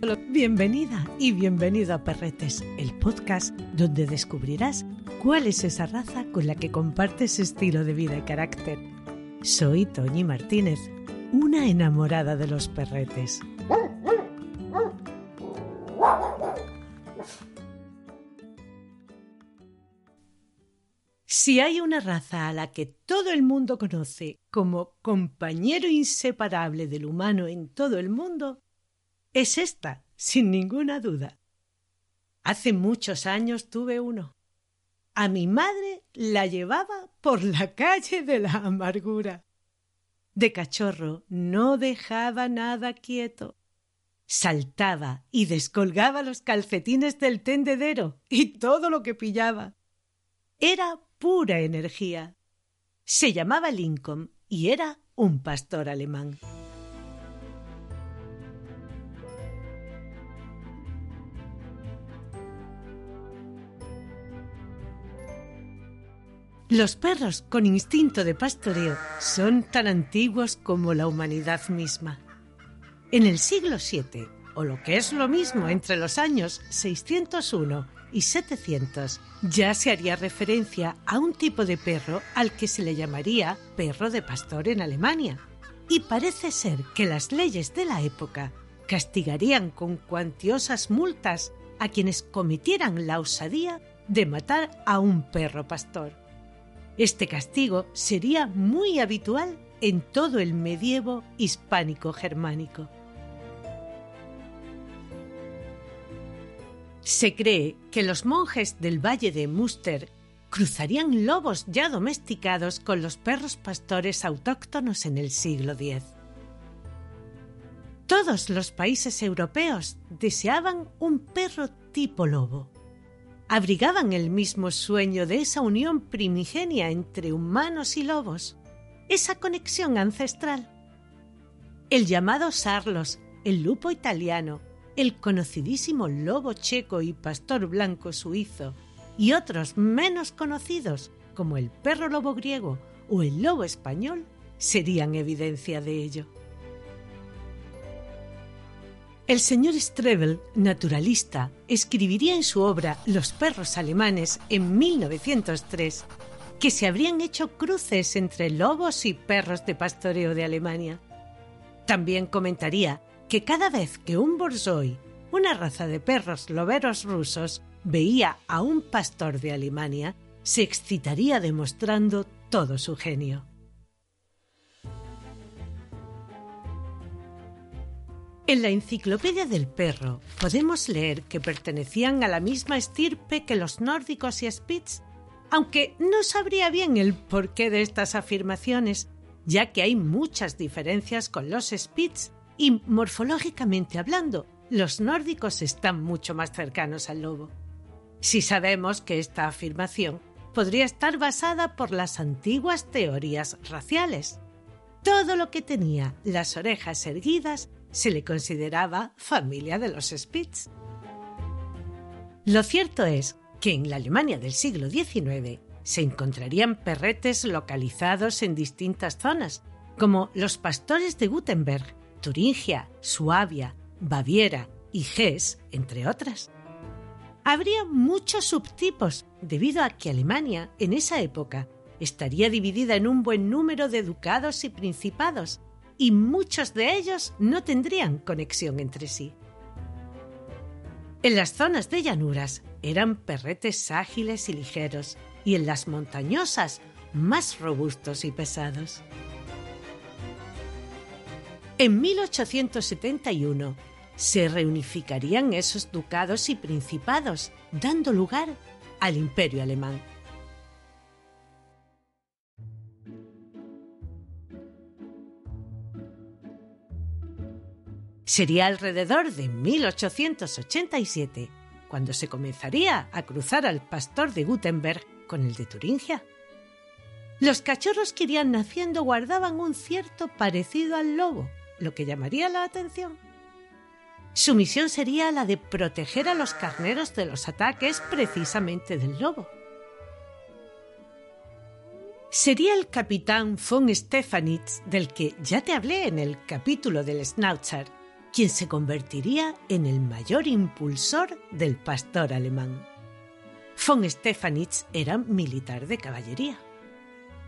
Bienvenida y bienvenido a Perretes, el podcast donde descubrirás cuál es esa raza con la que compartes estilo de vida y carácter. Soy Toñi Martínez, una enamorada de los perretes. Si hay una raza a la que todo el mundo conoce como compañero inseparable del humano en todo el mundo, es esta, sin ninguna duda. Hace muchos años tuve uno. A mi madre la llevaba por la calle de la amargura. De cachorro no dejaba nada quieto. Saltaba y descolgaba los calcetines del tendedero y todo lo que pillaba. Era pura energía. Se llamaba Lincoln y era un pastor alemán. Los perros con instinto de pastoreo son tan antiguos como la humanidad misma. En el siglo VII, o lo que es lo mismo entre los años 601 y 700, ya se haría referencia a un tipo de perro al que se le llamaría perro de pastor en Alemania. Y parece ser que las leyes de la época castigarían con cuantiosas multas a quienes cometieran la osadía de matar a un perro pastor. Este castigo sería muy habitual en todo el medievo hispánico-germánico. Se cree que los monjes del valle de Muster cruzarían lobos ya domesticados con los perros pastores autóctonos en el siglo X. Todos los países europeos deseaban un perro tipo lobo abrigaban el mismo sueño de esa unión primigenia entre humanos y lobos, esa conexión ancestral. El llamado Sarlos, el lupo italiano, el conocidísimo lobo checo y pastor blanco suizo, y otros menos conocidos, como el perro lobo griego o el lobo español, serían evidencia de ello. El señor Strebel, naturalista, escribiría en su obra Los perros alemanes en 1903 que se habrían hecho cruces entre lobos y perros de pastoreo de Alemania. También comentaría que cada vez que un borzoi, una raza de perros loberos rusos, veía a un pastor de Alemania, se excitaría demostrando todo su genio. En la Enciclopedia del Perro podemos leer que pertenecían a la misma estirpe que los nórdicos y Spitz, aunque no sabría bien el porqué de estas afirmaciones, ya que hay muchas diferencias con los Spitz y morfológicamente hablando, los nórdicos están mucho más cercanos al lobo. Si sabemos que esta afirmación podría estar basada por las antiguas teorías raciales. Todo lo que tenía las orejas erguidas se le consideraba familia de los Spitz. Lo cierto es que en la Alemania del siglo XIX se encontrarían perretes localizados en distintas zonas, como los pastores de Gutenberg, Turingia, Suabia, Baviera y Hesse, entre otras. Habría muchos subtipos, debido a que Alemania, en esa época, estaría dividida en un buen número de ducados y principados, y muchos de ellos no tendrían conexión entre sí. En las zonas de llanuras eran perretes ágiles y ligeros y en las montañosas más robustos y pesados. En 1871 se reunificarían esos ducados y principados, dando lugar al imperio alemán. Sería alrededor de 1887 cuando se comenzaría a cruzar al pastor de Gutenberg con el de Turingia. Los cachorros que irían naciendo guardaban un cierto parecido al lobo, lo que llamaría la atención. Su misión sería la de proteger a los carneros de los ataques precisamente del lobo. Sería el capitán von Stefanitz, del que ya te hablé en el capítulo del Schnauzer, quien se convertiría en el mayor impulsor del pastor alemán. Von Stefanitz era militar de caballería.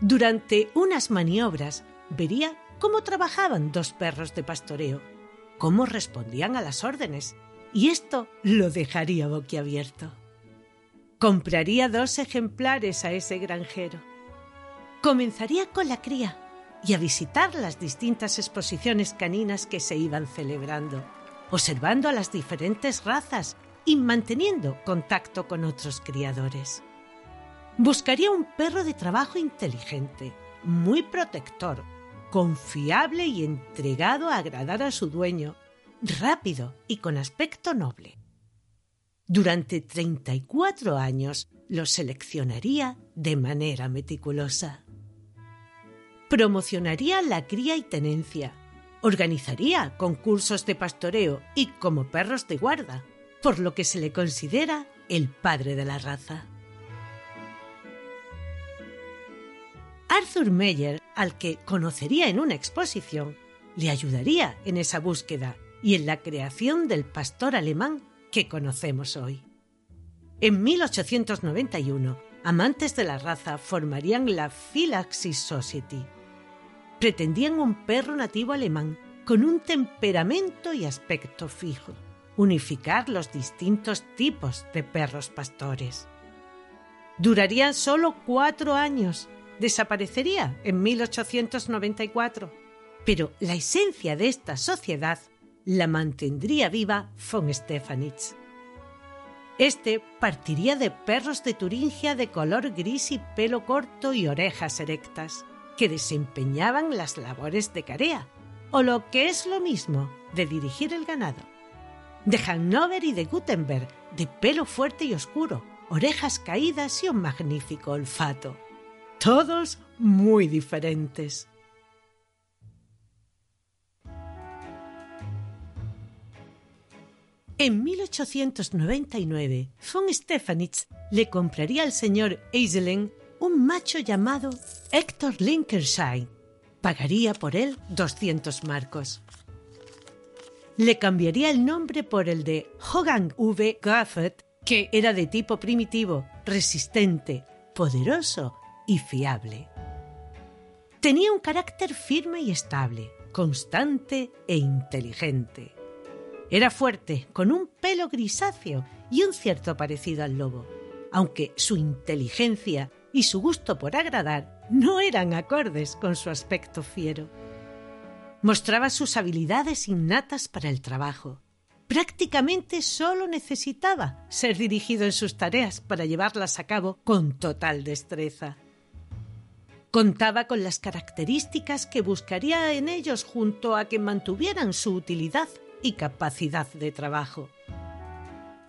Durante unas maniobras vería cómo trabajaban dos perros de pastoreo, cómo respondían a las órdenes, y esto lo dejaría boquiabierto. Compraría dos ejemplares a ese granjero. Comenzaría con la cría y a visitar las distintas exposiciones caninas que se iban celebrando, observando a las diferentes razas y manteniendo contacto con otros criadores. Buscaría un perro de trabajo inteligente, muy protector, confiable y entregado a agradar a su dueño, rápido y con aspecto noble. Durante 34 años lo seleccionaría de manera meticulosa. Promocionaría la cría y tenencia, organizaría concursos de pastoreo y como perros de guarda, por lo que se le considera el padre de la raza. Arthur Meyer, al que conocería en una exposición, le ayudaría en esa búsqueda y en la creación del pastor alemán que conocemos hoy. En 1891, amantes de la raza formarían la Phylaxis Society. Pretendían un perro nativo alemán con un temperamento y aspecto fijo, unificar los distintos tipos de perros pastores. Durarían solo cuatro años desaparecería en 1894, pero la esencia de esta sociedad la mantendría viva von Stefanitz. Este partiría de perros de Turingia de color gris y pelo corto y orejas erectas, que desempeñaban las labores de carea, o lo que es lo mismo, de dirigir el ganado. De Hannover y de Gutenberg, de pelo fuerte y oscuro, orejas caídas y un magnífico olfato todos muy diferentes. En 1899, von Stefanitz le compraría al señor Eiselen un macho llamado Héctor Linkershine. Pagaría por él 200 marcos. Le cambiaría el nombre por el de Hogan V. Gaffett, que era de tipo primitivo, resistente, poderoso y fiable. Tenía un carácter firme y estable, constante e inteligente. Era fuerte, con un pelo grisáceo y un cierto parecido al lobo, aunque su inteligencia y su gusto por agradar no eran acordes con su aspecto fiero. Mostraba sus habilidades innatas para el trabajo. Prácticamente solo necesitaba ser dirigido en sus tareas para llevarlas a cabo con total destreza. Contaba con las características que buscaría en ellos junto a que mantuvieran su utilidad y capacidad de trabajo.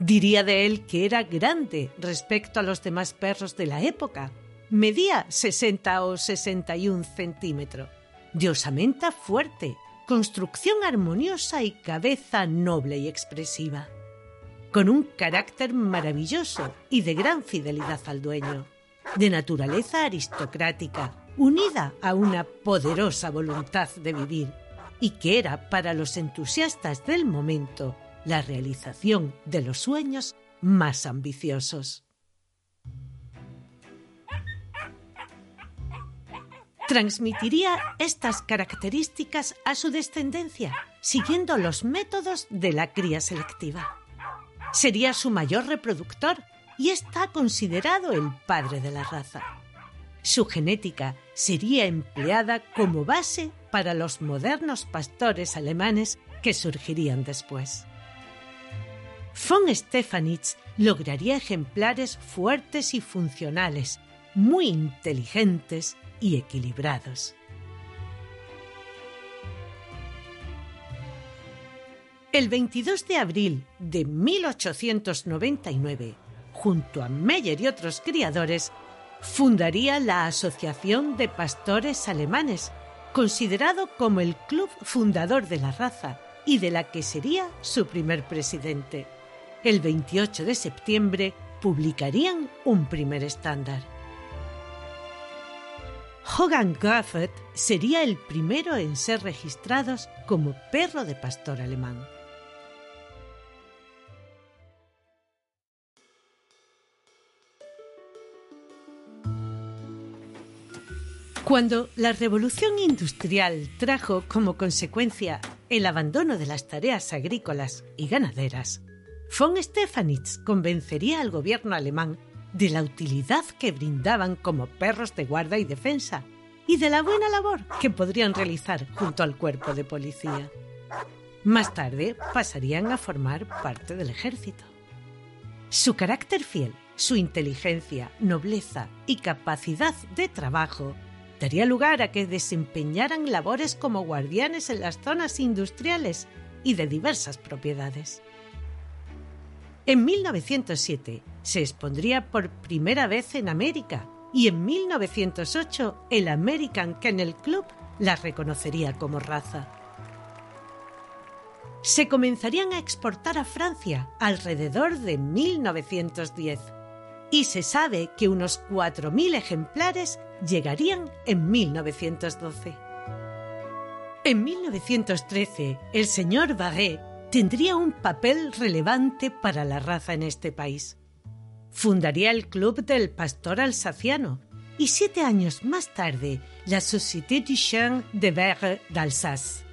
Diría de él que era grande respecto a los demás perros de la época. Medía 60 o 61 centímetros. De osamenta fuerte, construcción armoniosa y cabeza noble y expresiva. Con un carácter maravilloso y de gran fidelidad al dueño de naturaleza aristocrática, unida a una poderosa voluntad de vivir, y que era para los entusiastas del momento la realización de los sueños más ambiciosos. Transmitiría estas características a su descendencia, siguiendo los métodos de la cría selectiva. Sería su mayor reproductor y está considerado el padre de la raza. Su genética sería empleada como base para los modernos pastores alemanes que surgirían después. Von Stefanitz lograría ejemplares fuertes y funcionales, muy inteligentes y equilibrados. El 22 de abril de 1899, junto a Meyer y otros criadores, fundaría la Asociación de Pastores Alemanes, considerado como el club fundador de la raza y de la que sería su primer presidente. El 28 de septiembre publicarían un primer estándar. Hogan Graffet sería el primero en ser registrados como perro de pastor alemán. Cuando la revolución industrial trajo como consecuencia el abandono de las tareas agrícolas y ganaderas, von Stefanitz convencería al gobierno alemán de la utilidad que brindaban como perros de guarda y defensa y de la buena labor que podrían realizar junto al cuerpo de policía. Más tarde pasarían a formar parte del ejército. Su carácter fiel, su inteligencia, nobleza y capacidad de trabajo daría lugar a que desempeñaran labores como guardianes en las zonas industriales y de diversas propiedades. En 1907 se expondría por primera vez en América y en 1908 el American Kennel Club la reconocería como raza. Se comenzarían a exportar a Francia alrededor de 1910 y se sabe que unos 4.000 ejemplares llegarían en 1912. En 1913, el señor Barré tendría un papel relevante para la raza en este país. Fundaría el Club del Pastor Alsaciano y siete años más tarde la Société du Chien de Verre d'Alsace.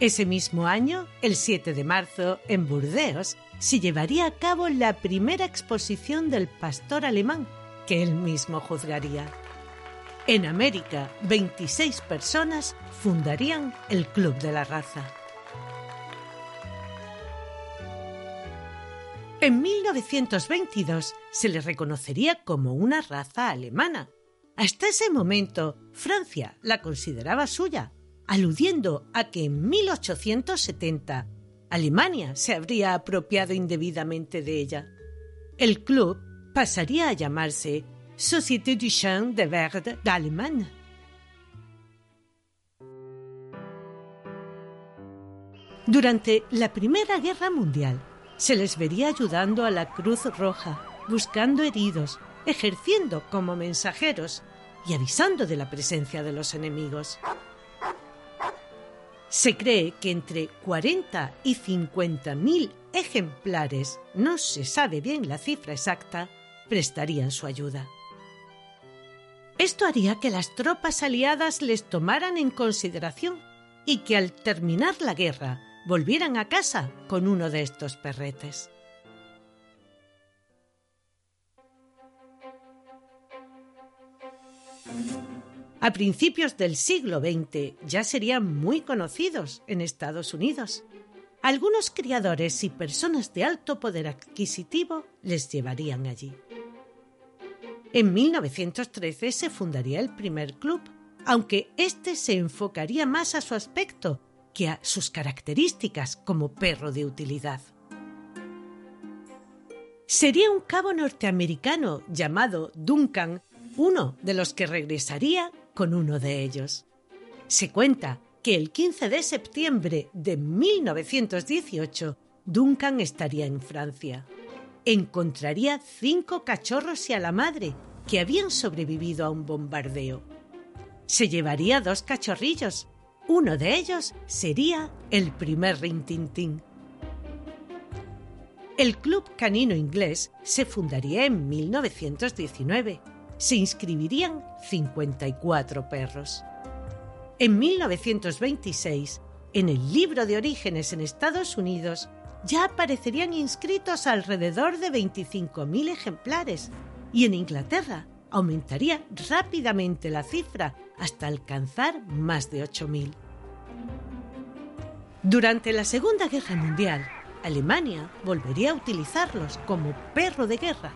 Ese mismo año, el 7 de marzo, en Burdeos, se llevaría a cabo la primera exposición del pastor alemán, que él mismo juzgaría. En América, 26 personas fundarían el Club de la Raza. En 1922 se le reconocería como una raza alemana. Hasta ese momento, Francia la consideraba suya, aludiendo a que en 1870 Alemania se habría apropiado indebidamente de ella. El club pasaría a llamarse Société du Chien de Verde d'Allemagne. Durante la Primera Guerra Mundial se les vería ayudando a la Cruz Roja, buscando heridos, ejerciendo como mensajeros y avisando de la presencia de los enemigos. Se cree que entre 40 y 50 mil ejemplares, no se sabe bien la cifra exacta, prestarían su ayuda. Esto haría que las tropas aliadas les tomaran en consideración y que al terminar la guerra volvieran a casa con uno de estos perretes. A principios del siglo XX ya serían muy conocidos en Estados Unidos. Algunos criadores y personas de alto poder adquisitivo les llevarían allí. En 1913 se fundaría el primer club, aunque este se enfocaría más a su aspecto que a sus características como perro de utilidad. Sería un cabo norteamericano llamado Duncan uno de los que regresaría con uno de ellos. Se cuenta que el 15 de septiembre de 1918 Duncan estaría en Francia encontraría cinco cachorros y a la madre que habían sobrevivido a un bombardeo. Se llevaría dos cachorrillos. Uno de ellos sería el primer rintintín. El Club Canino Inglés se fundaría en 1919. Se inscribirían 54 perros. En 1926, en el libro de orígenes en Estados Unidos, ya aparecerían inscritos alrededor de 25.000 ejemplares y en Inglaterra aumentaría rápidamente la cifra hasta alcanzar más de 8.000. Durante la Segunda Guerra Mundial, Alemania volvería a utilizarlos como perro de guerra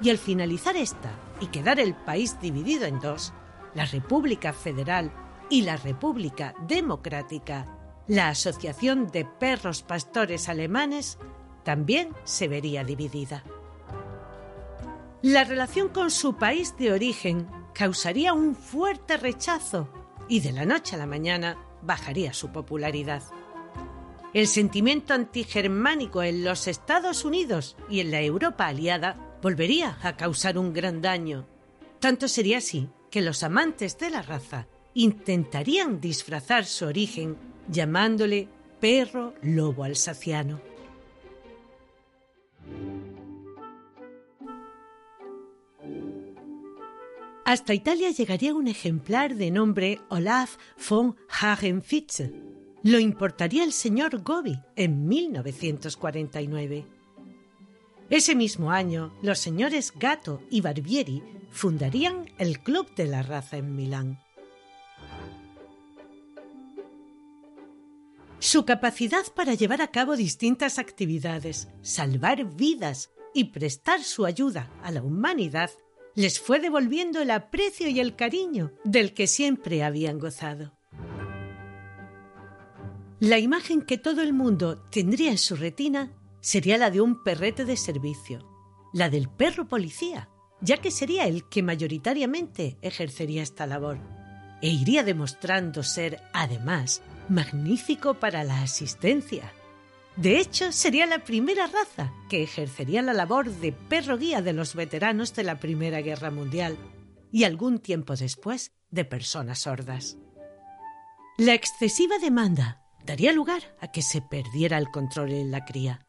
y al finalizar esta y quedar el país dividido en dos, la República Federal y la República Democrática, la Asociación de Perros Pastores Alemanes también se vería dividida. La relación con su país de origen causaría un fuerte rechazo y de la noche a la mañana bajaría su popularidad. El sentimiento antigermánico en los Estados Unidos y en la Europa aliada volvería a causar un gran daño. Tanto sería así que los amantes de la raza intentarían disfrazar su origen llamándole perro lobo alsaciano. Hasta Italia llegaría un ejemplar de nombre Olaf von Hagenfitz. Lo importaría el señor Gobi en 1949. Ese mismo año, los señores Gato y Barbieri fundarían el Club de la Raza en Milán. Su capacidad para llevar a cabo distintas actividades, salvar vidas y prestar su ayuda a la humanidad les fue devolviendo el aprecio y el cariño del que siempre habían gozado. La imagen que todo el mundo tendría en su retina sería la de un perrete de servicio, la del perro policía, ya que sería el que mayoritariamente ejercería esta labor, e iría demostrando ser, además, magnífico para la asistencia. De hecho, sería la primera raza que ejercería la labor de perro guía de los veteranos de la Primera Guerra Mundial y algún tiempo después de personas sordas. La excesiva demanda daría lugar a que se perdiera el control en la cría,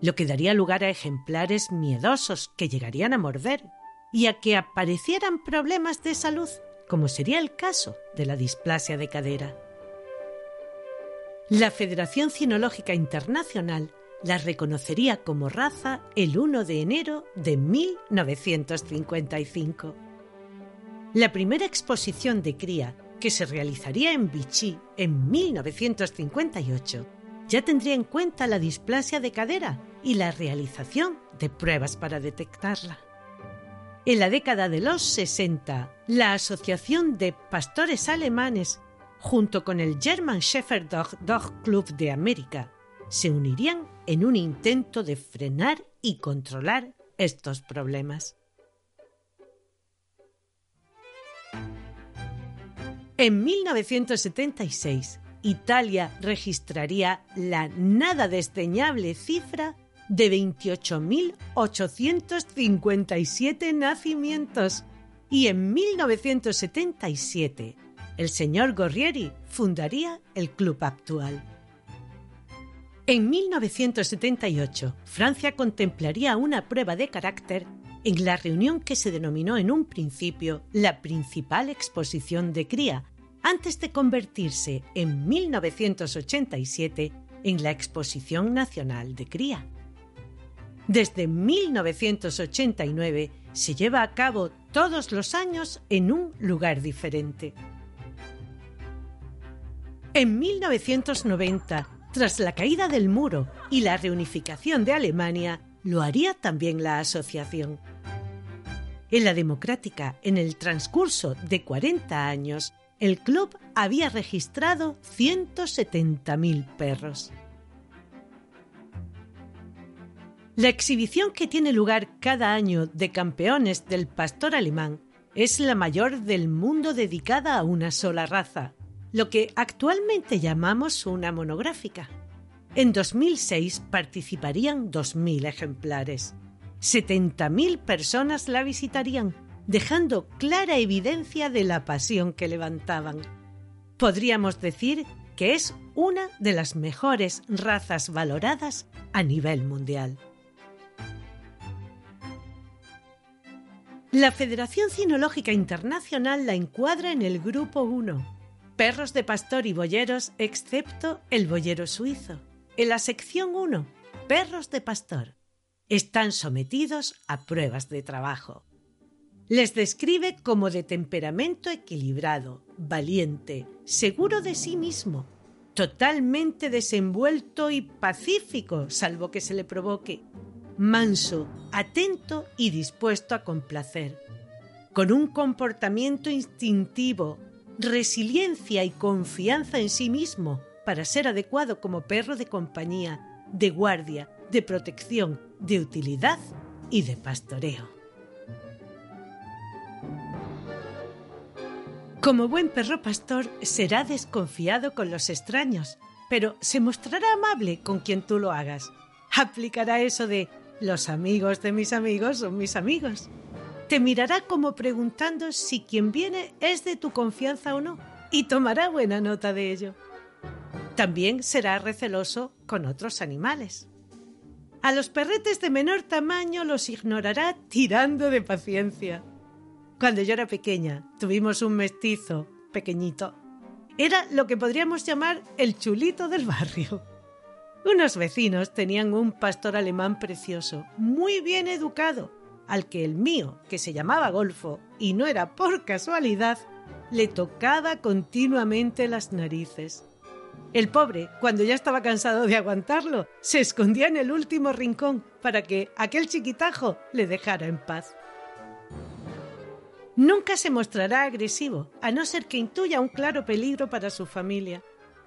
lo que daría lugar a ejemplares miedosos que llegarían a morder y a que aparecieran problemas de salud, como sería el caso de la displasia de cadera. La Federación Cinológica Internacional la reconocería como raza el 1 de enero de 1955. La primera exposición de cría, que se realizaría en Vichy en 1958, ya tendría en cuenta la displasia de cadera y la realización de pruebas para detectarla. En la década de los 60, la Asociación de Pastores Alemanes junto con el German Shepherd Dog Club de América, se unirían en un intento de frenar y controlar estos problemas. En 1976, Italia registraría la nada desdeñable cifra de 28.857 nacimientos y en 1977 el señor Gorrieri fundaría el club actual. En 1978, Francia contemplaría una prueba de carácter en la reunión que se denominó en un principio la principal exposición de cría, antes de convertirse en 1987 en la Exposición Nacional de Cría. Desde 1989 se lleva a cabo todos los años en un lugar diferente. En 1990, tras la caída del muro y la reunificación de Alemania, lo haría también la asociación. En la democrática, en el transcurso de 40 años, el club había registrado 170.000 perros. La exhibición que tiene lugar cada año de campeones del pastor alemán es la mayor del mundo dedicada a una sola raza, lo que actualmente llamamos una monográfica. En 2006 participarían 2.000 ejemplares. 70.000 personas la visitarían, dejando clara evidencia de la pasión que levantaban. Podríamos decir que es una de las mejores razas valoradas a nivel mundial. La Federación Cinológica Internacional la encuadra en el Grupo 1, perros de pastor y boyeros, excepto el boyero suizo. En la sección 1, perros de pastor, están sometidos a pruebas de trabajo. Les describe como de temperamento equilibrado, valiente, seguro de sí mismo, totalmente desenvuelto y pacífico, salvo que se le provoque, manso, atento y dispuesto a complacer, con un comportamiento instintivo, resiliencia y confianza en sí mismo para ser adecuado como perro de compañía, de guardia, de protección, de utilidad y de pastoreo. Como buen perro pastor, será desconfiado con los extraños, pero se mostrará amable con quien tú lo hagas. Aplicará eso de los amigos de mis amigos son mis amigos. Te mirará como preguntando si quien viene es de tu confianza o no, y tomará buena nota de ello. También será receloso con otros animales. A los perretes de menor tamaño los ignorará tirando de paciencia. Cuando yo era pequeña, tuvimos un mestizo pequeñito. Era lo que podríamos llamar el chulito del barrio. Unos vecinos tenían un pastor alemán precioso, muy bien educado, al que el mío, que se llamaba Golfo, y no era por casualidad, le tocaba continuamente las narices. El pobre, cuando ya estaba cansado de aguantarlo, se escondía en el último rincón para que aquel chiquitajo le dejara en paz. Nunca se mostrará agresivo, a no ser que intuya un claro peligro para su familia.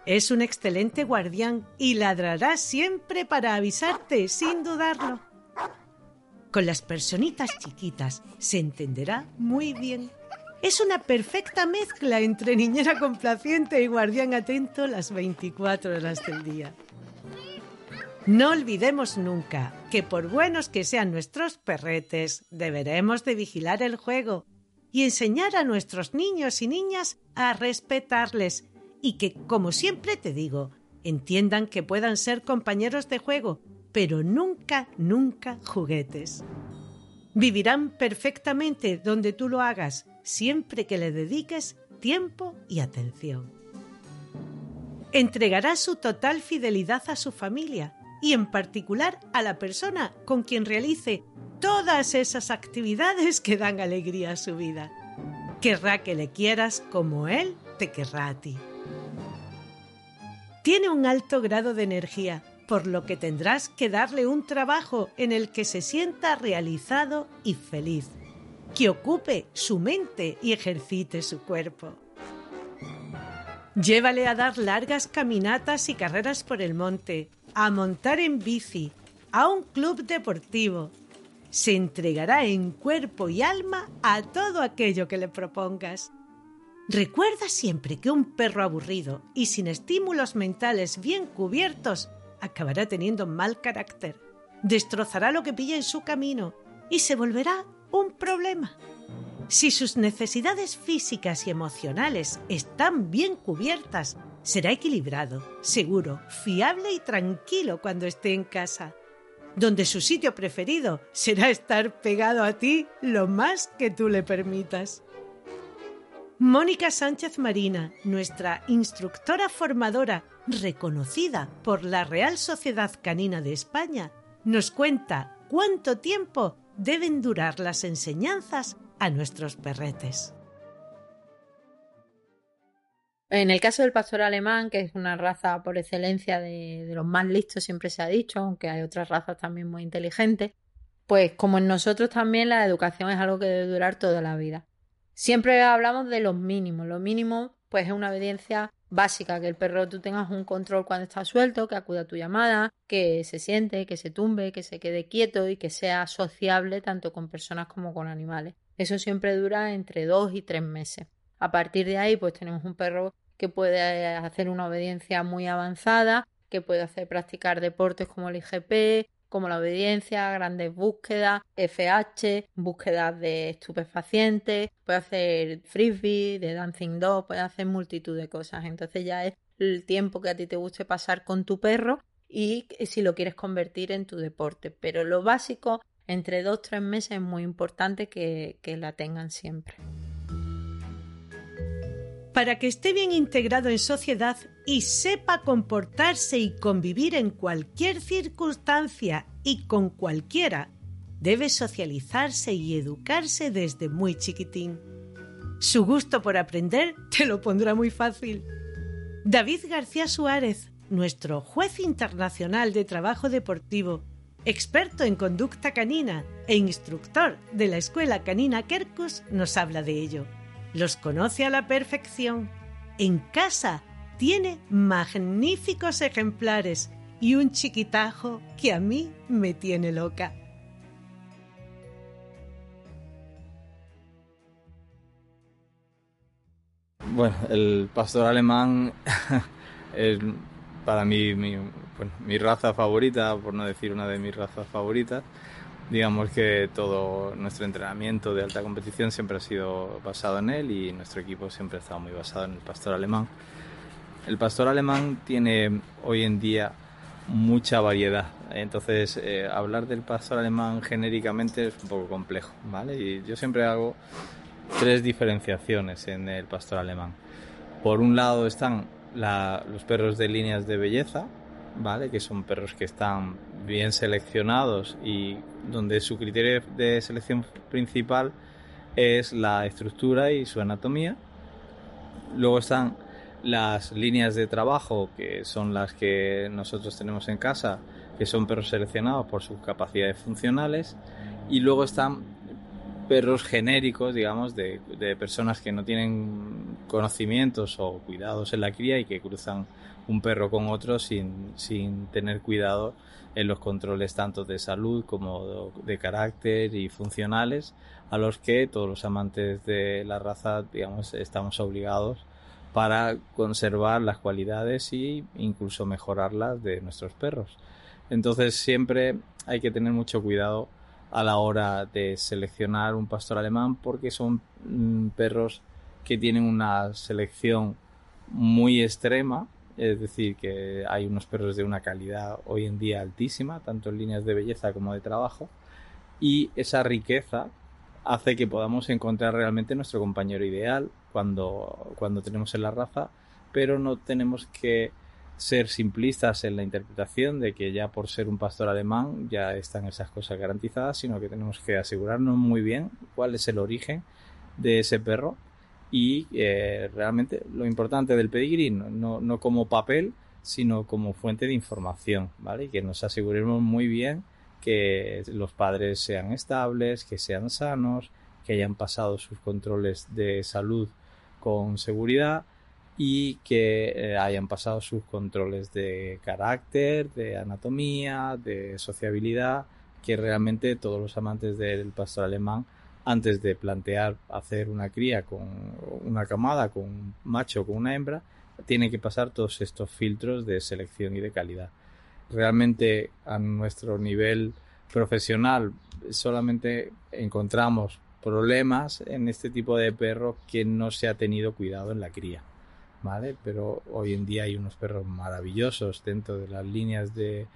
Es un excelente guardián y ladrará siempre para avisarte sin dudarlo. Con las personitas chiquitas se entenderá muy bien. Es una perfecta mezcla entre niñera complaciente y guardián atento las 24 horas del día. No olvidemos nunca que por buenos que sean nuestros perretes, deberemos de vigilar el juego y enseñar a nuestros niños y niñas a respetarles y que, como siempre te digo, entiendan que puedan ser compañeros de juego, pero nunca, nunca juguetes. Vivirán perfectamente donde tú lo hagas, siempre que le dediques tiempo y atención. Entregará su total fidelidad a su familia y en particular a la persona con quien realice todas esas actividades que dan alegría a su vida. Querrá que le quieras como él te querrá a ti. Tiene un alto grado de energía, por lo que tendrás que darle un trabajo en el que se sienta realizado y feliz, que ocupe su mente y ejercite su cuerpo. Llévale a dar largas caminatas y carreras por el monte, a montar en bici, a un club deportivo, se entregará en cuerpo y alma a todo aquello que le propongas. Recuerda siempre que un perro aburrido y sin estímulos mentales bien cubiertos acabará teniendo mal carácter, destrozará lo que pilla en su camino y se volverá un problema. Si sus necesidades físicas y emocionales están bien cubiertas, será equilibrado, seguro, fiable y tranquilo cuando esté en casa donde su sitio preferido será estar pegado a ti lo más que tú le permitas. Mónica Sánchez Marina, nuestra instructora formadora reconocida por la Real Sociedad Canina de España, nos cuenta cuánto tiempo deben durar las enseñanzas a nuestros perretes. En el caso del pastor alemán, que es una raza por excelencia de, los más listos, siempre se ha dicho, aunque hay otras razas también muy inteligentes, pues como en nosotros también la educación es algo que debe durar toda la vida. Siempre hablamos de los mínimos. Lo mínimo, pues es una obediencia básica, que el perro tú tengas un control cuando está suelto, que acuda a tu llamada, que se siente, que se tumbe, que se quede quieto y que sea sociable tanto con personas como con animales. Eso siempre dura entre dos y tres meses. A partir de ahí, pues tenemos un perro que puede hacer una obediencia muy avanzada, que puede hacer practicar deportes como el IGP, como la obediencia, grandes búsquedas, FH, búsquedas de estupefacientes, puede hacer frisbee, de dancing dog, puede hacer multitud de cosas. Entonces ya es el tiempo que a ti te guste pasar con tu perro y si lo quieres convertir en tu deporte. Pero lo básico, entre dos o tres meses es muy importante que, que la tengan siempre para que esté bien integrado en sociedad y sepa comportarse y convivir en cualquier circunstancia y con cualquiera, debe socializarse y educarse desde muy chiquitín. Su gusto por aprender te lo pondrá muy fácil. David García Suárez, nuestro juez internacional de trabajo deportivo, experto en conducta canina e instructor de la Escuela Canina Kerkus, nos habla de ello los conoce a la perfección. En casa Tiene magníficos ejemplares y un chiquitajo que a mí me tiene loca. Bueno, el pastor alemán es para mí mi, raza favorita, por no decir una de mis razas favoritas. Digamos que todo nuestro entrenamiento de alta competición siempre ha sido basado en él y nuestro equipo siempre ha estado muy basado en el pastor alemán. El pastor alemán tiene hoy en día mucha variedad, entonces eh, hablar del pastor alemán genéricamente es un poco complejo, ¿vale? Y yo siempre hago tres diferenciaciones en el pastor alemán. Por un lado están los perros de líneas de belleza, ¿vale? Que son perros que están bien seleccionados y donde su criterio de selección principal es la estructura y su anatomía. Luego están las líneas de trabajo, que son las que nosotros tenemos en casa, que son perros seleccionados por sus capacidades funcionales. Y luego están perros genéricos, digamos, de, personas que no tienen conocimientos o cuidados en la cría y que cruzan un perro con otro sin, sin tener cuidado en los controles tanto de salud como de, carácter y funcionales a los que todos los amantes de la raza, digamos, estamos obligados para conservar las cualidades e incluso mejorarlas de nuestros perros. Entonces siempre hay que tener mucho cuidado a la hora de seleccionar un pastor alemán porque son mm, perros que tienen una selección muy extrema, es decir, que hay unos perros de una calidad hoy en día altísima, tanto en líneas de belleza como de trabajo, y esa riqueza hace que podamos encontrar realmente nuestro compañero ideal cuando, cuando tenemos en la raza, pero no tenemos que ser simplistas en la interpretación de que ya por ser un pastor alemán ya están esas cosas garantizadas, sino que tenemos que asegurarnos muy bien cuál es el origen de ese perro y eh, realmente lo importante del pedigrí, no, no, como papel, sino como fuente de información, ¿vale? Y que nos aseguremos muy bien que los padres sean estables, que sean sanos, que hayan pasado sus controles de salud con seguridad y que eh, hayan pasado sus controles de carácter, de anatomía, de sociabilidad, que realmente todos los amantes del pastor alemán, antes de plantear hacer una cría con una camada, con un macho, con una hembra, tienen que pasar todos estos filtros de selección y de calidad. Realmente a nuestro nivel profesional solamente encontramos problemas en este tipo de perros que no se ha tenido cuidado en la cría. ¿vale? Pero hoy en día hay unos perros maravillosos dentro de las líneas de,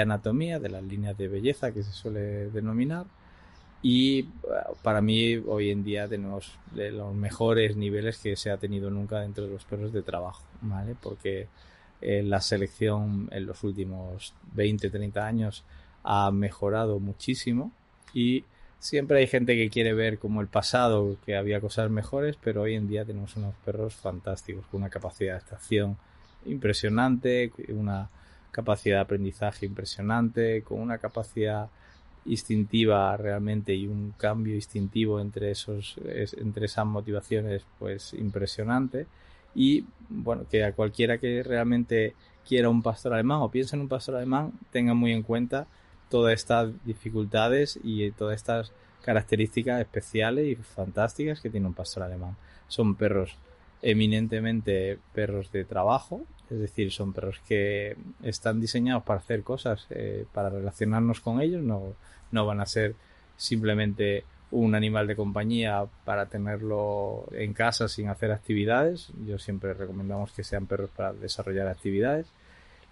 anatomía, de las líneas de belleza que se suele denominar. Y para mí hoy en día tenemos de los mejores niveles que se ha tenido nunca dentro de los perros de trabajo, ¿vale? Porque eh, la selección en los últimos 20, 30 años ha mejorado muchísimo y Siempre hay gente que quiere ver como el pasado, que había cosas mejores, pero hoy en día tenemos unos perros fantásticos, con una capacidad de estación impresionante, una capacidad de aprendizaje impresionante, con una capacidad instintiva realmente y un cambio instintivo entre esos entre esas motivaciones pues impresionante y bueno que a cualquiera que realmente quiera un pastor alemán o piense en un pastor alemán tenga muy en cuenta todas estas dificultades y todas estas características especiales y fantásticas que tiene un pastor alemán. Son perros eminentemente perros de trabajo, es decir, son perros que están diseñados para hacer cosas, eh, para relacionarnos con ellos, no, no van a ser simplemente un animal de compañía para tenerlo en casa sin hacer actividades. Yo siempre recomendamos que sean perros para desarrollar actividades.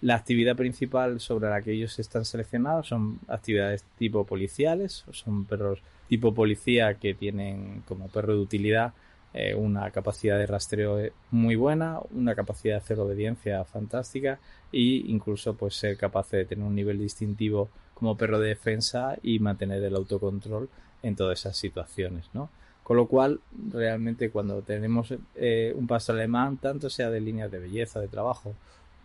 La actividad principal sobre la que ellos están seleccionados son actividades tipo policiales, son perros tipo policía que tienen como perro de utilidad eh, una capacidad de rastreo muy buena, una capacidad de hacer obediencia fantástica e incluso pues ser capaz de tener un nivel distintivo como perro de defensa y mantener el autocontrol en todas esas situaciones, ¿no? Con lo cual, realmente cuando tenemos eh, un pastor alemán, tanto sea de líneas de belleza, de trabajo,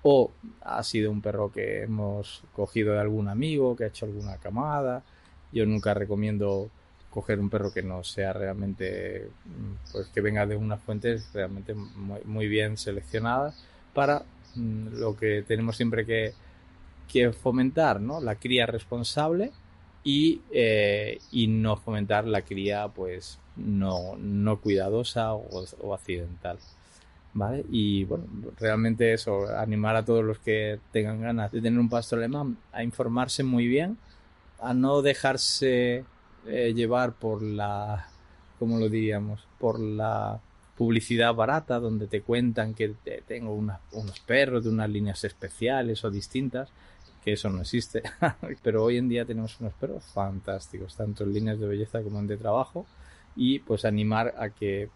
o ha sido un perro que hemos cogido de algún amigo que ha hecho alguna camada. Yo nunca recomiendo coger un perro que no sea realmente, mm, pues que venga de unas fuentes realmente muy, bien seleccionadas, para mm, lo que tenemos siempre que, que fomentar, ¿no? La cría responsable y, eh, y no fomentar la cría pues no, no cuidadosa o, accidental. ¿Vale? Y bueno, realmente eso, animar a todos los que tengan ganas de tener un pastor alemán a informarse muy bien, a no dejarse eh, llevar por la, ¿cómo lo diríamos? Por la publicidad barata donde te cuentan que tengo unos perros de unas líneas especiales o distintas que eso no existe. Pero hoy en día tenemos unos perros fantásticos, tanto en líneas de belleza como en de trabajo. Y pues animar a que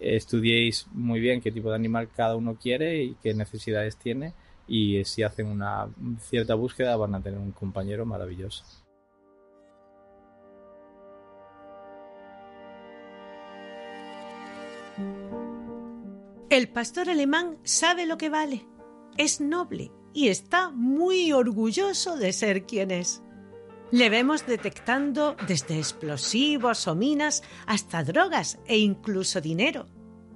estudiéis muy bien qué tipo de animal cada uno quiere y qué necesidades tiene. Y si hacen una cierta búsqueda van a tener un compañero maravilloso. El pastor alemán sabe lo que vale, es noble y está muy orgulloso de ser quien es. Le vemos detectando desde explosivos o minas hasta drogas e incluso dinero,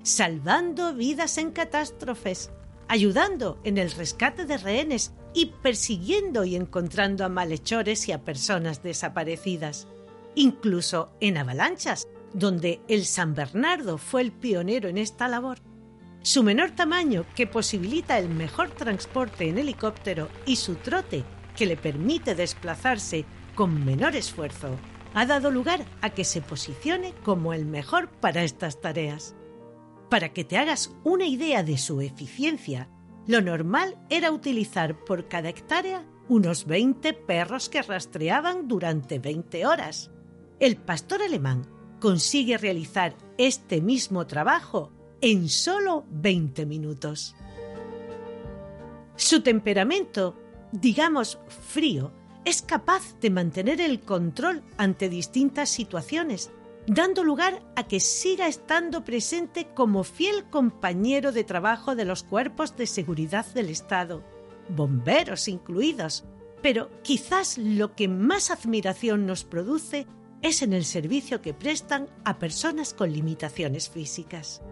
salvando vidas en catástrofes, ayudando en el rescate de rehenes y persiguiendo y encontrando a malhechores y a personas desaparecidas, incluso en avalanchas, donde el San Bernardo fue el pionero en esta labor. Su menor tamaño, que posibilita el mejor transporte en helicóptero, y su trote, que le permite desplazarse con menor esfuerzo, ha dado lugar a que se posicione como el mejor para estas tareas. Para que te hagas una idea de su eficiencia, lo normal era utilizar por cada hectárea unos 20 perros que rastreaban durante 20 horas. El pastor alemán consigue realizar este mismo trabajo en solo 20 minutos. Su temperamento, digamos frío, es capaz de mantener el control ante distintas situaciones, dando lugar a que siga estando presente como fiel compañero de trabajo de los cuerpos de seguridad del Estado, bomberos incluidos, pero quizás lo que más admiración nos produce es en el servicio que prestan a personas con limitaciones físicas.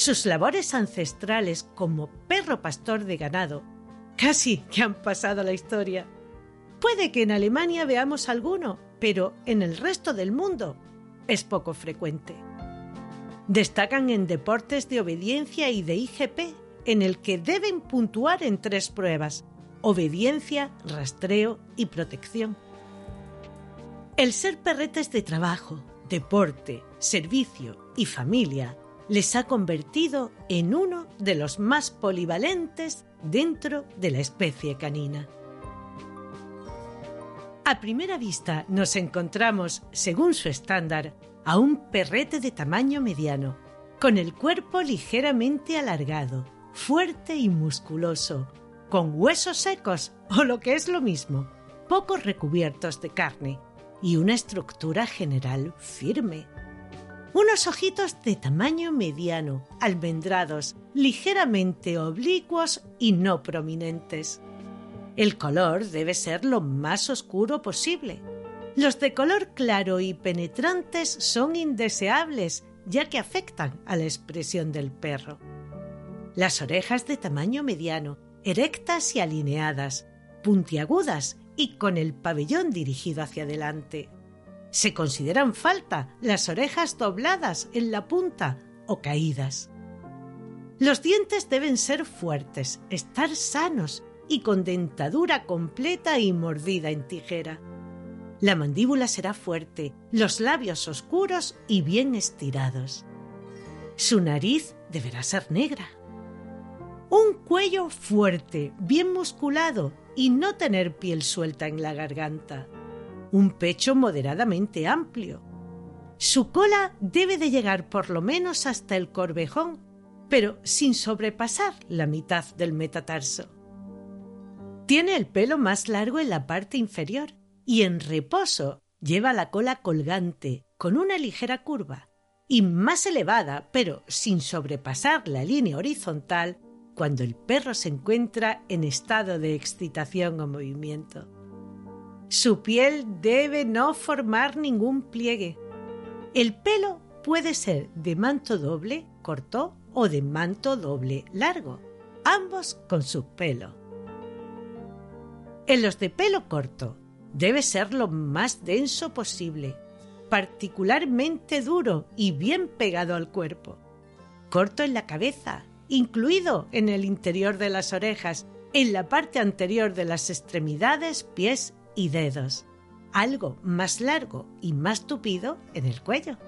Sus labores ancestrales como perro pastor de ganado casi que han pasado a la historia. Puede que en Alemania veamos alguno, pero en el resto del mundo es poco frecuente. Destacan en deportes de obediencia y de IGP, en el que deben puntuar en tres pruebas, obediencia, rastreo y protección. El ser perretes de trabajo, deporte, servicio y familia les ha convertido en uno de los más polivalentes dentro de la especie canina. A primera vista nos encontramos, según su estándar, a un perrete de tamaño mediano, con el cuerpo ligeramente alargado, fuerte y musculoso, con huesos secos o lo que es lo mismo, pocos recubiertos de carne y una estructura general firme unos ojitos de tamaño mediano, almendrados, ligeramente oblicuos y no prominentes. El color debe ser lo más oscuro posible. Los de color claro y penetrantes son indeseables, ya que afectan a la expresión del perro. Las orejas de tamaño mediano, erectas y alineadas, puntiagudas y con el pabellón dirigido hacia adelante. Se consideran falta las orejas dobladas en la punta o caídas. Los dientes deben ser fuertes, estar sanos y con dentadura completa y mordida en tijera. La mandíbula será fuerte, los labios oscuros y bien estirados. Su nariz deberá ser negra. Un cuello fuerte, bien musculado y no tener piel suelta en la garganta un pecho moderadamente amplio. Su cola debe de llegar por lo menos hasta el corvejón, pero sin sobrepasar la mitad del metatarso. Tiene el pelo más largo en la parte inferior y en reposo lleva la cola colgante con una ligera curva y más elevada, pero sin sobrepasar la línea horizontal cuando el perro se encuentra en estado de excitación o movimiento. Su piel debe no formar ningún pliegue. El pelo puede ser de manto doble, corto, o de manto doble, largo, ambos con su pelo. En los de pelo corto debe ser lo más denso posible, particularmente duro y bien pegado al cuerpo. Corto en la cabeza, incluido en el interior de las orejas, en la parte anterior de las extremidades, pies y dedos. Algo más largo y más tupido en el cuello.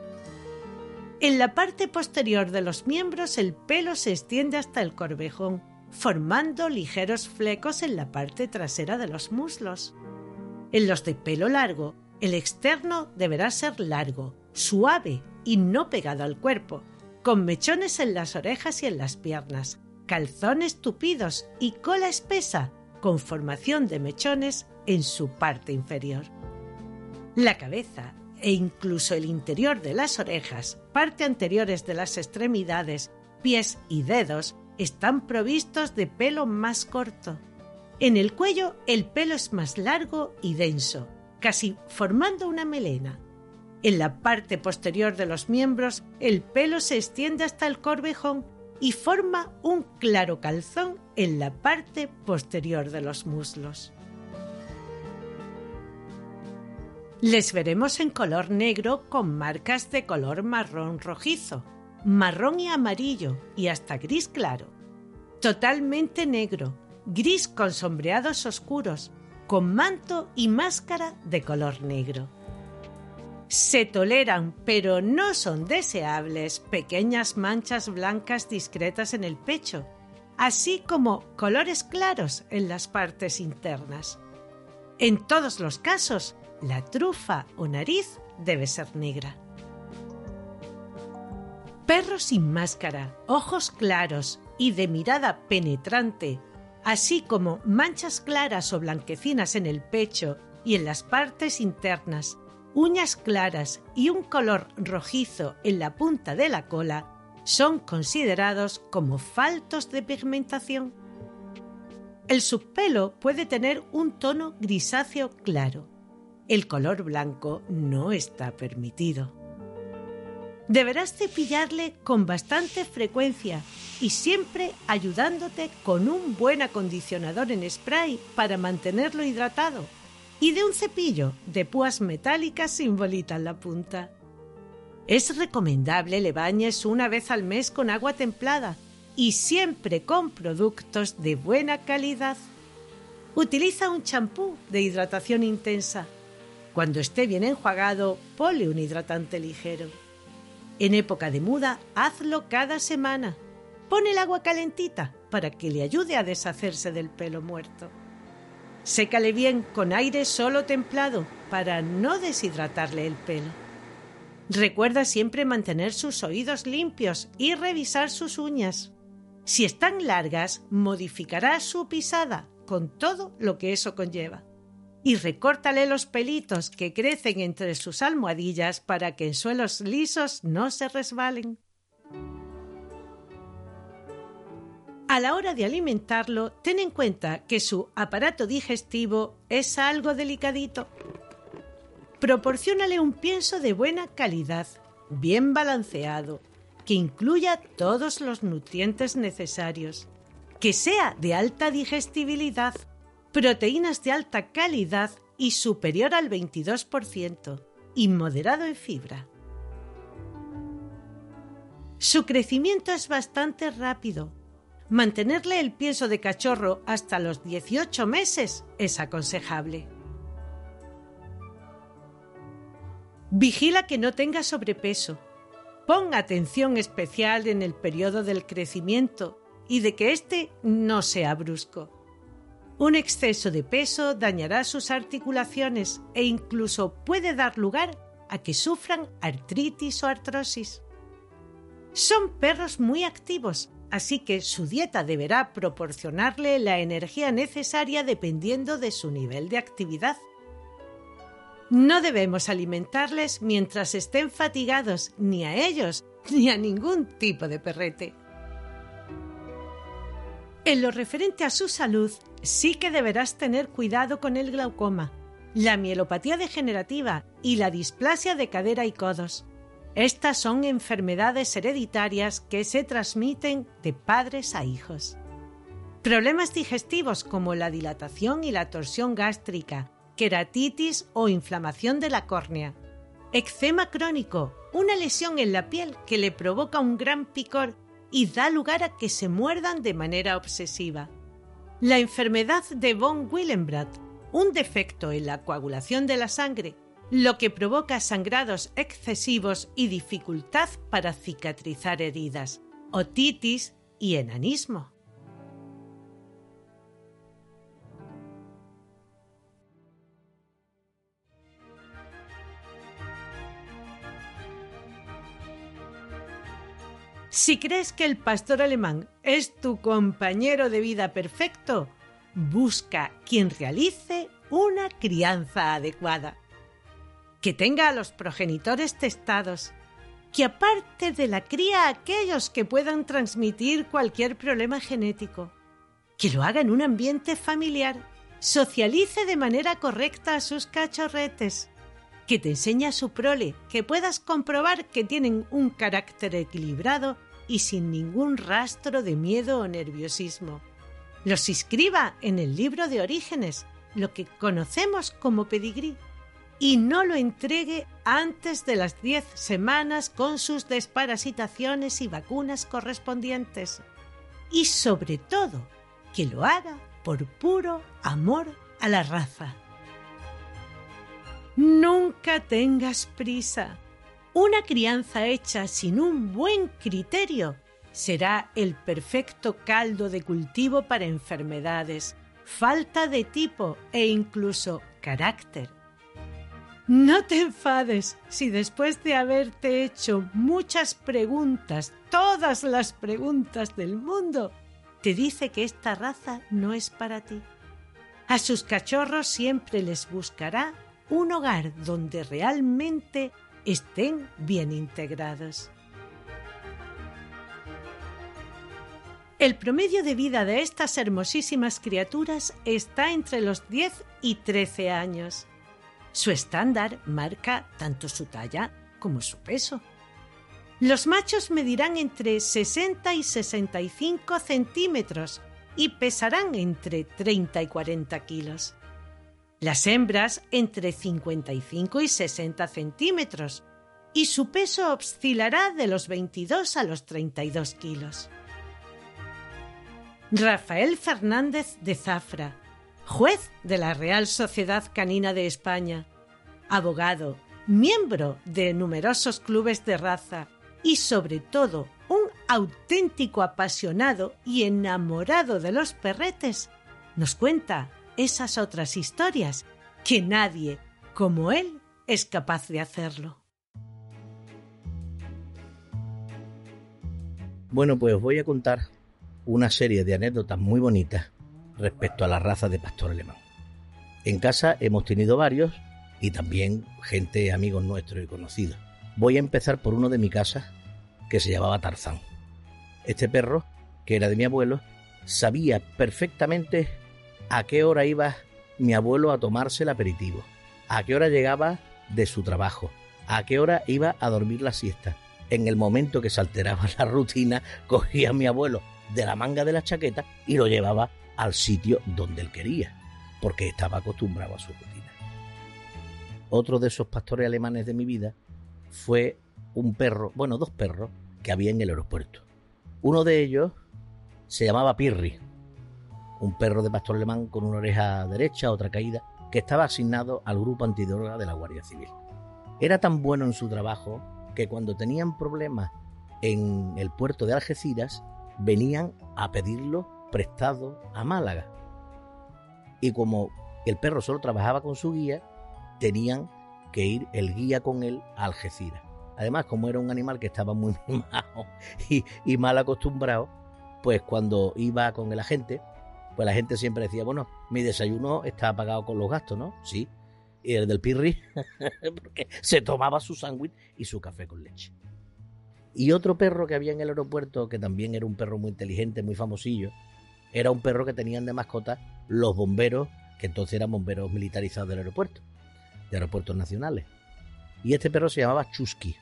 En la parte posterior de los miembros el pelo se extiende hasta el corvejón, formando ligeros flecos en la parte trasera de los muslos. En los de pelo largo, el externo deberá ser largo, suave y no pegado al cuerpo, con mechones en las orejas y en las piernas, calzones tupidos y cola espesa, con formación de mechones en su parte inferior. La cabeza e incluso el interior de las orejas, parte anteriores de las extremidades, pies y dedos están provistos de pelo más corto. En el cuello el pelo es más largo y denso, casi formando una melena. En la parte posterior de los miembros el pelo se extiende hasta el corvejón y forma un claro calzón en la parte posterior de los muslos. Les veremos en color negro con marcas de color marrón rojizo, marrón y amarillo y hasta gris claro. Totalmente negro, gris con sombreados oscuros, con manto y máscara de color negro. Se toleran, pero no son deseables, pequeñas manchas blancas discretas en el pecho, así como colores claros en las partes internas. En todos los casos, la trufa o nariz debe ser negra. Perro sin máscara, ojos claros y de mirada penetrante, así como manchas claras o blanquecinas en el pecho y en las partes internas, uñas claras y un color rojizo en la punta de la cola, son considerados como faltos de pigmentación. El subpelo puede tener un tono grisáceo claro, el color blanco no está permitido. Deberás cepillarle con bastante frecuencia y siempre ayudándote con un buen acondicionador en spray para mantenerlo hidratado y de un cepillo de púas metálicas sin en la punta. Es recomendable le bañes una vez al mes con agua templada y siempre con productos de buena calidad. Utiliza un champú de hidratación intensa cuando esté bien enjuagado, ponle un hidratante ligero. En época de muda, hazlo cada semana. Pon el agua calentita para que le ayude a deshacerse del pelo muerto. Sécale bien con aire solo templado para no deshidratarle el pelo. Recuerda siempre mantener sus oídos limpios y revisar sus uñas. Si están largas, modificará su pisada con todo lo que eso conlleva y recórtale los pelitos que crecen entre sus almohadillas para que en suelos lisos no se resbalen. A la hora de alimentarlo, ten en cuenta que su aparato digestivo es algo delicadito. Proporciónale un pienso de buena calidad, bien balanceado, que incluya todos los nutrientes necesarios, que sea de alta digestibilidad proteínas de alta calidad y superior al 22%, y moderado en fibra. Su crecimiento es bastante rápido. Mantenerle el pienso de cachorro hasta los 18 meses es aconsejable. Vigila que no tenga sobrepeso. Ponga atención especial en el periodo del crecimiento y de que éste no sea brusco. Un exceso de peso dañará sus articulaciones e incluso puede dar lugar a que sufran artritis o artrosis. Son perros muy activos, así que su dieta deberá proporcionarle la energía necesaria dependiendo de su nivel de actividad. No debemos alimentarles mientras estén fatigados, ni a ellos, ni a ningún tipo de perrete. En lo referente a su salud, sí que deberás tener cuidado con el glaucoma, la mielopatía degenerativa y la displasia de cadera y codos. Estas son enfermedades hereditarias que se transmiten de padres a hijos. Problemas digestivos como la dilatación y la torsión gástrica, queratitis o inflamación de la córnea. Eczema crónico, una lesión en la piel que le provoca un gran picor y da lugar a que se muerdan de manera obsesiva. La enfermedad de von Willebrand, un defecto en la coagulación de la sangre, lo que provoca sangrados excesivos y dificultad para cicatrizar heridas, otitis y enanismo. Si crees que el pastor alemán es tu compañero de vida perfecto, busca quien realice una crianza adecuada. Que tenga a los progenitores testados. Que aparte de la cría a aquellos que puedan transmitir cualquier problema genético. Que lo haga en un ambiente familiar. Socialice de manera correcta a sus cachorretes que te enseña su prole, que puedas comprobar que tienen un carácter equilibrado y sin ningún rastro de miedo o nerviosismo. Los inscriba en el libro de orígenes, lo que conocemos como pedigrí, y no lo entregue antes de las 10 semanas con sus desparasitaciones y vacunas correspondientes. Y sobre todo, que lo haga por puro amor a la raza. Nunca tengas prisa. Una crianza hecha sin un buen criterio será el perfecto caldo de cultivo para enfermedades, falta de tipo e incluso carácter. No te enfades si después de haberte hecho muchas preguntas, todas las preguntas del mundo, te dice que esta raza no es para ti. A sus cachorros siempre les buscará un hogar donde realmente estén bien integrados. El promedio de vida de estas hermosísimas criaturas está entre los 10 y 13 años. Su estándar marca tanto su talla como su peso. Los machos medirán entre 60 y 65 centímetros y pesarán entre 30 y 40 kilos las hembras entre 55 y 60 centímetros, y su peso oscilará de los 22 a los 32 kilos. Rafael Fernández de Zafra, juez de la Real Sociedad Canina de España, abogado, miembro de numerosos clubes de raza y sobre todo un auténtico apasionado y enamorado de los perretes, nos cuenta esas otras historias que nadie como él es capaz de hacerlo. Bueno, pues voy a contar una serie de anécdotas muy bonitas respecto a la raza de pastor alemán. En casa hemos tenido varios y también gente, amigos nuestros y conocidos. Voy a empezar por uno de mi casa que se llamaba Tarzán. Este perro, que era de mi abuelo, sabía perfectamente a qué hora iba mi abuelo a tomarse el aperitivo, a qué hora llegaba de su trabajo, a qué hora iba a dormir la siesta. En el momento que se alteraba la rutina, cogía a mi abuelo de la manga de la chaqueta y lo llevaba al sitio donde él quería, porque estaba acostumbrado a su rutina. Otro de esos pastores alemanes de mi vida fue un perro, bueno, dos perros que había en el aeropuerto. Uno de ellos se llamaba Pirri, un perro de pastor alemán con una oreja derecha, otra caída, que estaba asignado al grupo antidroga de la Guardia Civil. Era tan bueno en su trabajo que cuando tenían problemas en el puerto de Algeciras, venían a pedirlo prestado a Málaga. Y como el perro solo trabajaba con su guía, tenían que ir el guía con él a Algeciras. Además, como era un animal que estaba muy mimado y, y mal acostumbrado, pues cuando iba con el agente, pues la gente siempre decía, bueno, mi desayuno está pagado con los gastos, ¿no? Sí. Y el del pirri, porque se tomaba su sándwich y su café con leche. Y otro perro que había en el aeropuerto, que también era un perro muy inteligente, muy famosillo, era un perro que tenían de mascota los bomberos, que entonces eran bomberos militarizados del aeropuerto, de aeropuertos nacionales. Y este perro se llamaba Chusky.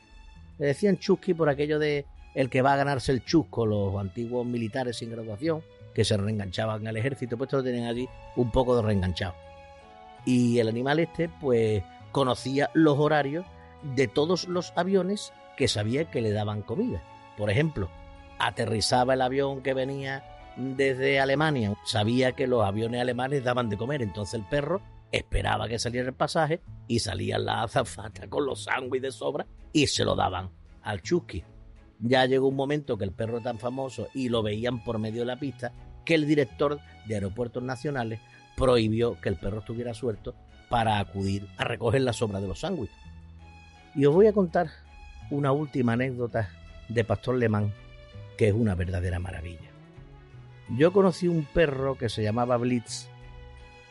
Le decían Chusky por aquello de el que va a ganarse el chusco, los antiguos militares sin graduación que se reenganchaban al ejército, pues lo tenían allí un poco de reenganchado. Y el animal este, pues conocía los horarios de todos los aviones que sabía que le daban comida. Por ejemplo, aterrizaba el avión que venía desde Alemania, sabía que los aviones alemanes daban de comer, entonces el perro esperaba que saliera el pasaje y salían las azafatas con los sándwiches de sobra y se lo daban al Chusky. Ya llegó un momento que el perro tan famoso y lo veían por medio de la pista que el director de Aeropuertos Nacionales prohibió que el perro estuviera suelto para acudir a recoger la sobra de los sándwiches. Y os voy a contar una última anécdota de Pastor Lemán que es una verdadera maravilla. Yo conocí un perro que se llamaba Blitz,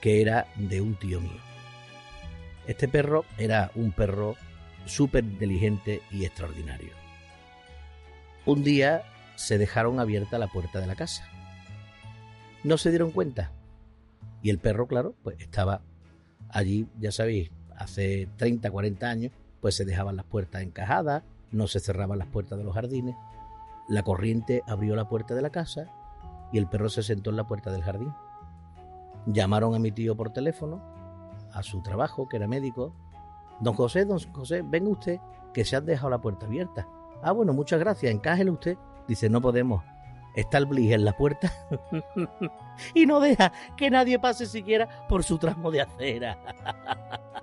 que era de un tío mío. Este perro era un perro súper inteligente y extraordinario. Un día se dejaron abierta la puerta de la casa. No se dieron cuenta. Y el perro, claro, pues estaba allí, ya sabéis, hace 30, 40 años, pues se dejaban las puertas encajadas, no se cerraban las puertas de los jardines. La corriente abrió la puerta de la casa y el perro se sentó en la puerta del jardín. Llamaron a mi tío por teléfono, a su trabajo, que era médico. Don José, don José, venga usted, que se ha dejado la puerta abierta. Ah, bueno, muchas gracias, encájele usted. Dice, no podemos. Está el blige en la puerta y no deja que nadie pase siquiera por su tramo de acera.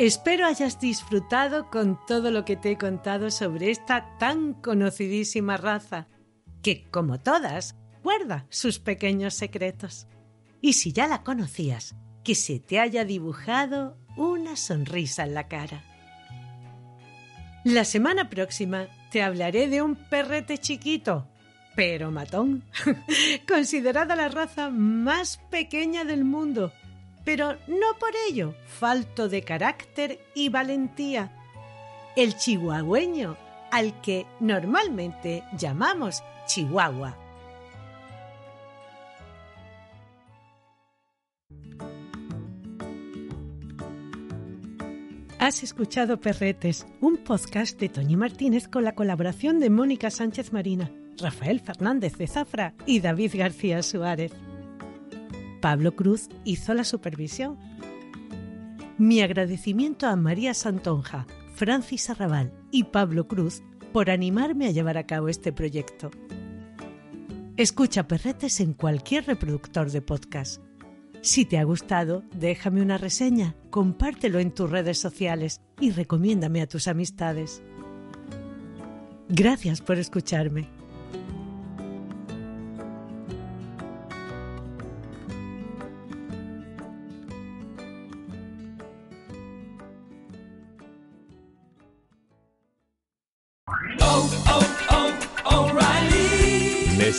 Espero hayas disfrutado con todo lo que te he contado sobre esta tan conocidísima raza, que, como todas, guarda sus pequeños secretos. Y si ya la conocías, que se te haya dibujado una sonrisa en la cara. La semana próxima te hablaré de un perrete chiquito, pero matón, considerada la raza más pequeña del mundo pero no por ello falto de carácter y valentía. El chihuahueño, al que normalmente llamamos Chihuahua. Has escuchado Perretes, un podcast de Toñi Martínez con la colaboración de Mónica Sánchez Marina, Rafael Fernández de Zafra y David García Suárez. Pablo Cruz hizo la supervisión. Mi agradecimiento a María Santonja, Francis Arrabal y Pablo Cruz por animarme a llevar a cabo este proyecto. Escucha Perretes en cualquier reproductor de podcast. Si te ha gustado, déjame una reseña, compártelo en tus redes sociales y recomiéndame a tus amistades. Gracias por escucharme.